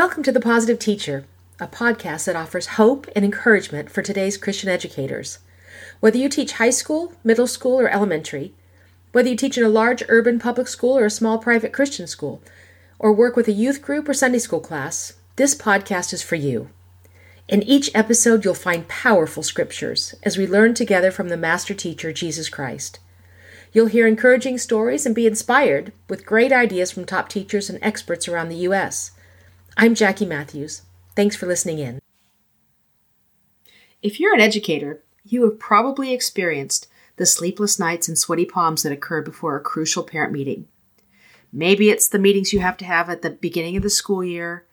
Welcome to The Positive Teacher, a podcast that offers hope and encouragement for today's Christian educators. Whether you teach high school, middle school, or elementary, whether you teach in a large urban public school or a small private Christian school, or work with a youth group or Sunday school class, this podcast is for you. In each episode, you'll find powerful scriptures as we learn together from the Master Teacher, Jesus Christ. You'll hear encouraging stories and be inspired with great ideas from top teachers and experts around the U.S. I'm Jackie Matthews. Thanks for listening in. If you're an educator, you have probably experienced the sleepless nights and sweaty palms that occur before a crucial parent meeting. Maybe it's the meetings you have to have at the beginning of the school year.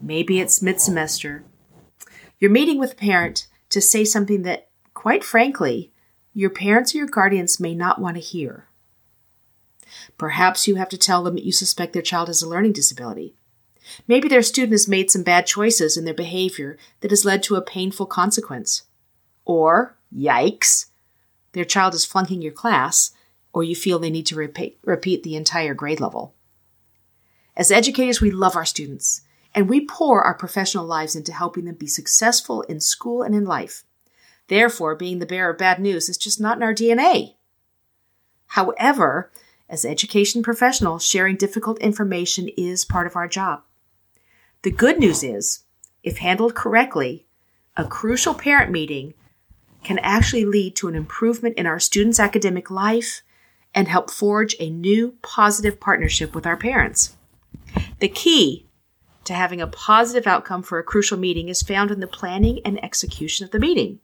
Maybe it's mid semester. You're meeting with a parent to say something that, quite frankly, your parents or your guardians may not want to hear. Perhaps you have to tell them that you suspect their child has a learning disability. Maybe their student has made some bad choices in their behavior that has led to a painful consequence. Or, yikes, their child is flunking your class, or you feel they need to repeat, repeat the entire grade level. As educators, we love our students, and we pour our professional lives into helping them be successful in school and in life. Therefore, being the bearer of bad news is just not in our DNA. However, as education professionals, sharing difficult information is part of our job. The good news is, if handled correctly, a crucial parent meeting can actually lead to an improvement in our students' academic life and help forge a new positive partnership with our parents. The key to having a positive outcome for a crucial meeting is found in the planning and execution of the meeting.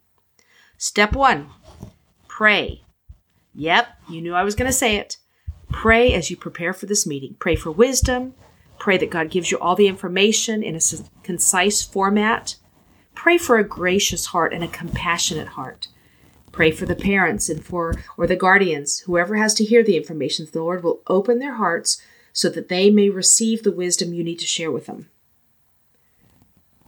Step one pray. Yep, you knew I was going to say it. Pray as you prepare for this meeting. Pray for wisdom, Pray that God gives you all the information in a concise format. Pray for a gracious heart and a compassionate heart. Pray for the parents and for or the guardians, whoever has to hear the information, the Lord will open their hearts so that they may receive the wisdom you need to share with them.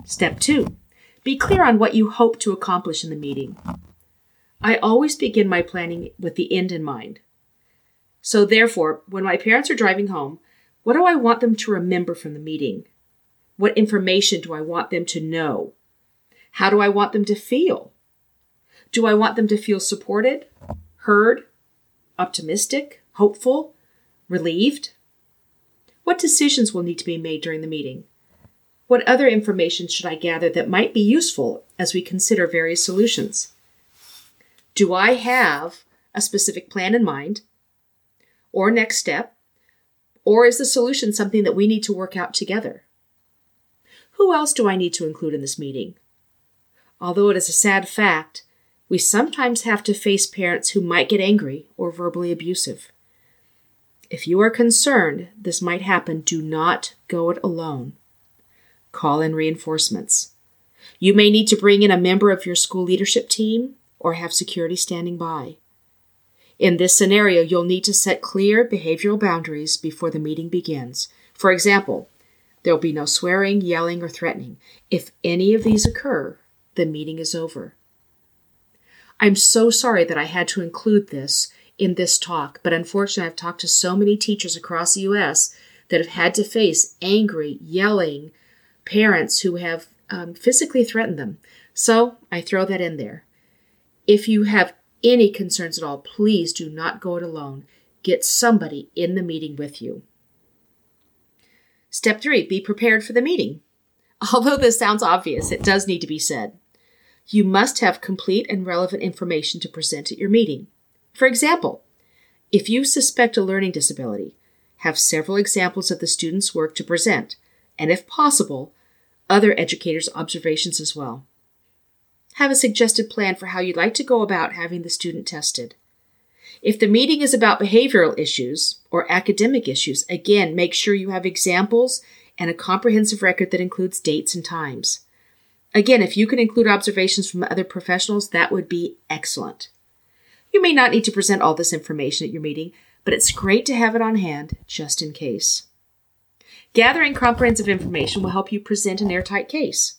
Step 2. Be clear on what you hope to accomplish in the meeting. I always begin my planning with the end in mind. So, therefore, when my parents are driving home, what do I want them to remember from the meeting? What information do I want them to know? How do I want them to feel? Do I want them to feel supported, heard, optimistic, hopeful, relieved? What decisions will need to be made during the meeting? What other information should I gather that might be useful as we consider various solutions? Do I have a specific plan in mind or next step or is the solution something that we need to work out together? Who else do I need to include in this meeting? Although it is a sad fact, we sometimes have to face parents who might get angry or verbally abusive. If you are concerned this might happen, do not go it alone. Call in reinforcements. You may need to bring in a member of your school leadership team or have security standing by. In this scenario, you'll need to set clear behavioral boundaries before the meeting begins. For example, there will be no swearing, yelling, or threatening. If any of these occur, the meeting is over. I'm so sorry that I had to include this in this talk, but unfortunately, I've talked to so many teachers across the U.S. that have had to face angry, yelling parents who have um, physically threatened them. So I throw that in there. If you have any concerns at all, please do not go it alone. Get somebody in the meeting with you. Step three, be prepared for the meeting. Although this sounds obvious, it does need to be said. You must have complete and relevant information to present at your meeting. For example, if you suspect a learning disability, have several examples of the student's work to present, and if possible, other educators' observations as well have a suggested plan for how you'd like to go about having the student tested. If the meeting is about behavioral issues or academic issues, again, make sure you have examples and a comprehensive record that includes dates and times. Again, if you can include observations from other professionals, that would be excellent. You may not need to present all this information at your meeting, but it's great to have it on hand just in case. Gathering comprehensive information will help you present an airtight case.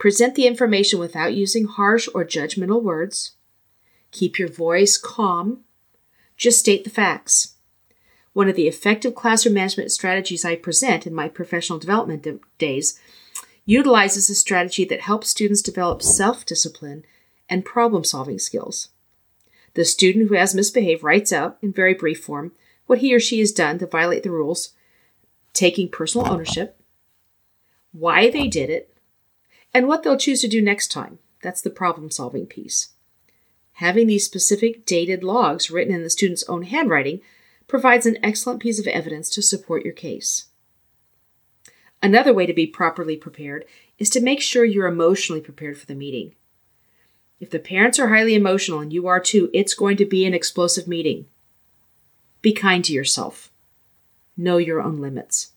Present the information without using harsh or judgmental words. Keep your voice calm. Just state the facts. one of the effective classroom management strategies I present in my professional development days utilizes a strategy that helps students develop self discipline and problem solving skills. The student who has misbehaved writes out, in very brief form, what he or she has done to violate the rules, taking personal ownership, why they did it, and what they'll choose to do next time. That's the problem solving piece. Having these specific dated logs written in the student's own handwriting provides an excellent piece of evidence to support your case. Another way to be properly prepared is to make sure you're emotionally prepared for the meeting. If the parents are highly emotional and you are too, it's going to be an explosive meeting. Be kind to yourself. Know your own limits.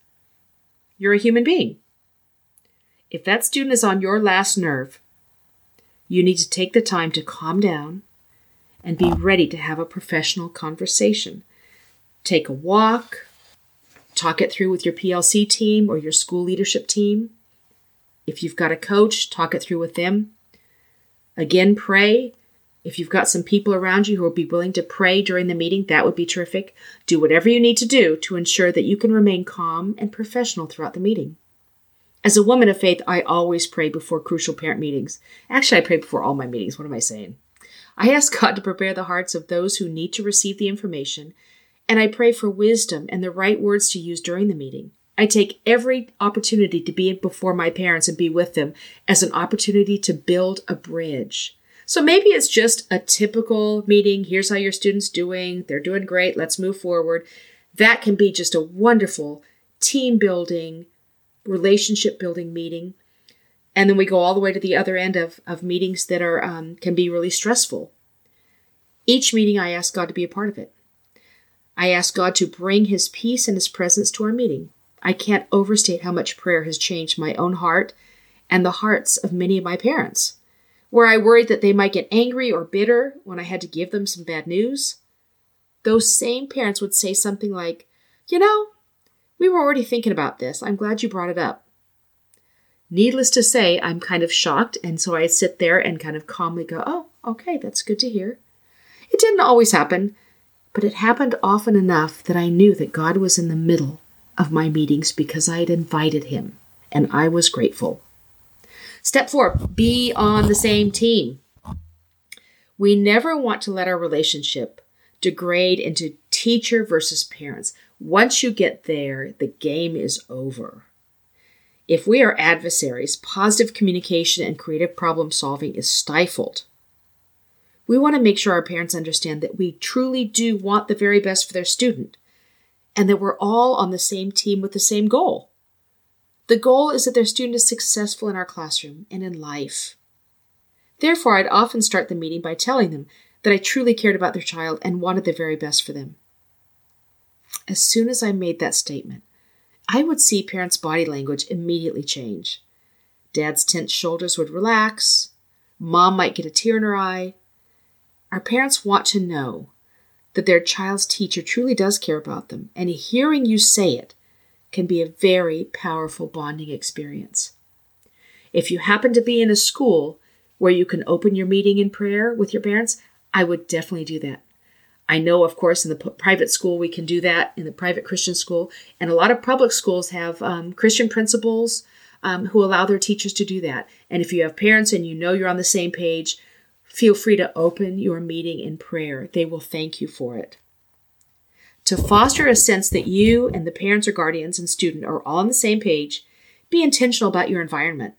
You're a human being. If that student is on your last nerve, you need to take the time to calm down and be ready to have a professional conversation. Take a walk, talk it through with your PLC team or your school leadership team. If you've got a coach, talk it through with them. Again, pray. If you've got some people around you who will be willing to pray during the meeting, that would be terrific. Do whatever you need to do to ensure that you can remain calm and professional throughout the meeting. As a woman of faith, I always pray before crucial parent meetings. Actually, I pray before all my meetings. What am I saying? I ask God to prepare the hearts of those who need to receive the information, and I pray for wisdom and the right words to use during the meeting. I take every opportunity to be before my parents and be with them as an opportunity to build a bridge. So maybe it's just a typical meeting. Here's how your student's doing. They're doing great. Let's move forward. That can be just a wonderful team building, relationship building meeting. And then we go all the way to the other end of, of meetings that are um, can be really stressful. Each meeting, I ask God to be a part of it. I ask God to bring His peace and His presence to our meeting. I can't overstate how much prayer has changed my own heart and the hearts of many of my parents. Where I worried that they might get angry or bitter when I had to give them some bad news, those same parents would say something like, You know, we were already thinking about this. I'm glad you brought it up. Needless to say, I'm kind of shocked, and so I sit there and kind of calmly go, Oh, okay, that's good to hear. It didn't always happen, but it happened often enough that I knew that God was in the middle of my meetings because I had invited Him, and I was grateful. Step four be on the same team. We never want to let our relationship degrade into teacher versus parents. Once you get there, the game is over. If we are adversaries, positive communication and creative problem solving is stifled. We want to make sure our parents understand that we truly do want the very best for their student and that we're all on the same team with the same goal. The goal is that their student is successful in our classroom and in life. Therefore, I'd often start the meeting by telling them that I truly cared about their child and wanted the very best for them. As soon as I made that statement, I would see parents' body language immediately change. Dad's tense shoulders would relax. Mom might get a tear in her eye. Our parents want to know that their child's teacher truly does care about them, and hearing you say it can be a very powerful bonding experience. If you happen to be in a school where you can open your meeting in prayer with your parents, I would definitely do that. I know, of course, in the private school we can do that, in the private Christian school, and a lot of public schools have um, Christian principals um, who allow their teachers to do that. And if you have parents and you know you're on the same page, Feel free to open your meeting in prayer. They will thank you for it. To foster a sense that you and the parents or guardians and student are all on the same page, be intentional about your environment.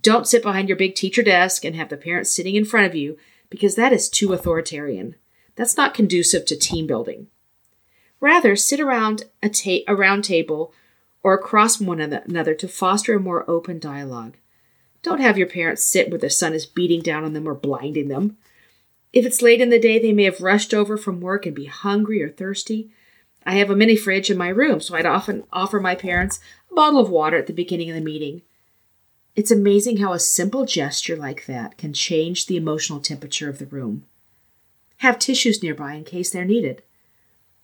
Don't sit behind your big teacher desk and have the parents sitting in front of you because that is too authoritarian. That's not conducive to team building. Rather, sit around a, ta- a round table or across from one another to foster a more open dialogue. Don't have your parents sit where the sun is beating down on them or blinding them. If it's late in the day, they may have rushed over from work and be hungry or thirsty. I have a mini fridge in my room, so I'd often offer my parents a bottle of water at the beginning of the meeting. It's amazing how a simple gesture like that can change the emotional temperature of the room. Have tissues nearby in case they're needed.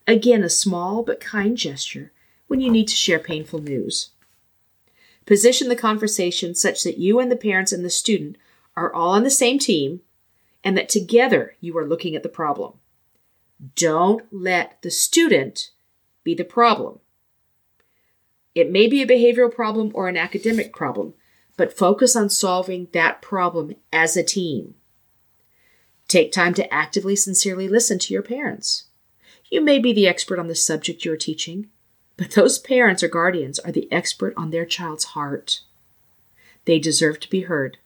Again, a small but kind gesture when you need to share painful news. Position the conversation such that you and the parents and the student are all on the same team and that together you are looking at the problem. Don't let the student be the problem. It may be a behavioral problem or an academic problem, but focus on solving that problem as a team. Take time to actively, sincerely listen to your parents. You may be the expert on the subject you are teaching, but those parents or guardians are the expert on their child's heart. They deserve to be heard,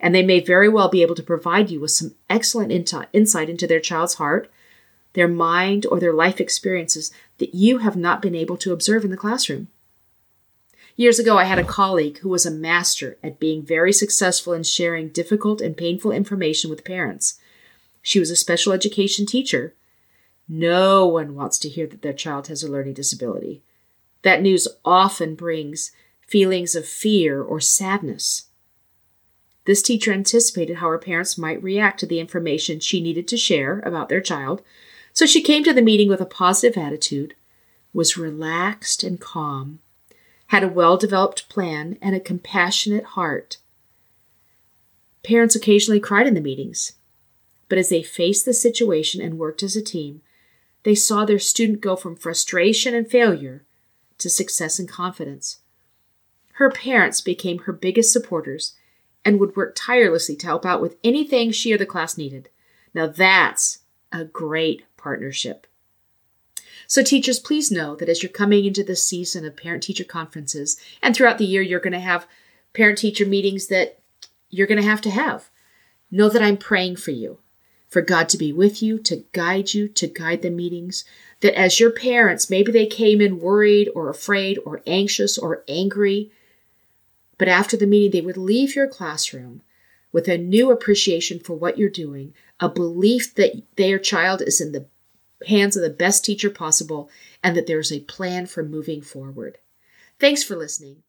and they may very well be able to provide you with some excellent insight into their child's heart, their mind, or their life experiences that you have not been able to observe in the classroom. Years ago, I had a colleague who was a master at being very successful in sharing difficult and painful information with parents. She was a special education teacher. No one wants to hear that their child has a learning disability. That news often brings feelings of fear or sadness. This teacher anticipated how her parents might react to the information she needed to share about their child, so she came to the meeting with a positive attitude, was relaxed and calm, had a well developed plan, and a compassionate heart. Parents occasionally cried in the meetings, but as they faced the situation and worked as a team, they saw their student go from frustration and failure to success and confidence. Her parents became her biggest supporters and would work tirelessly to help out with anything she or the class needed. Now that's a great partnership. So, teachers, please know that as you're coming into this season of parent teacher conferences, and throughout the year, you're going to have parent teacher meetings that you're going to have to have. Know that I'm praying for you, for God to be with you, to guide you, to guide the meetings. That as your parents, maybe they came in worried or afraid or anxious or angry, but after the meeting, they would leave your classroom with a new appreciation for what you're doing, a belief that their child is in the hands of the best teacher possible, and that there's a plan for moving forward. Thanks for listening.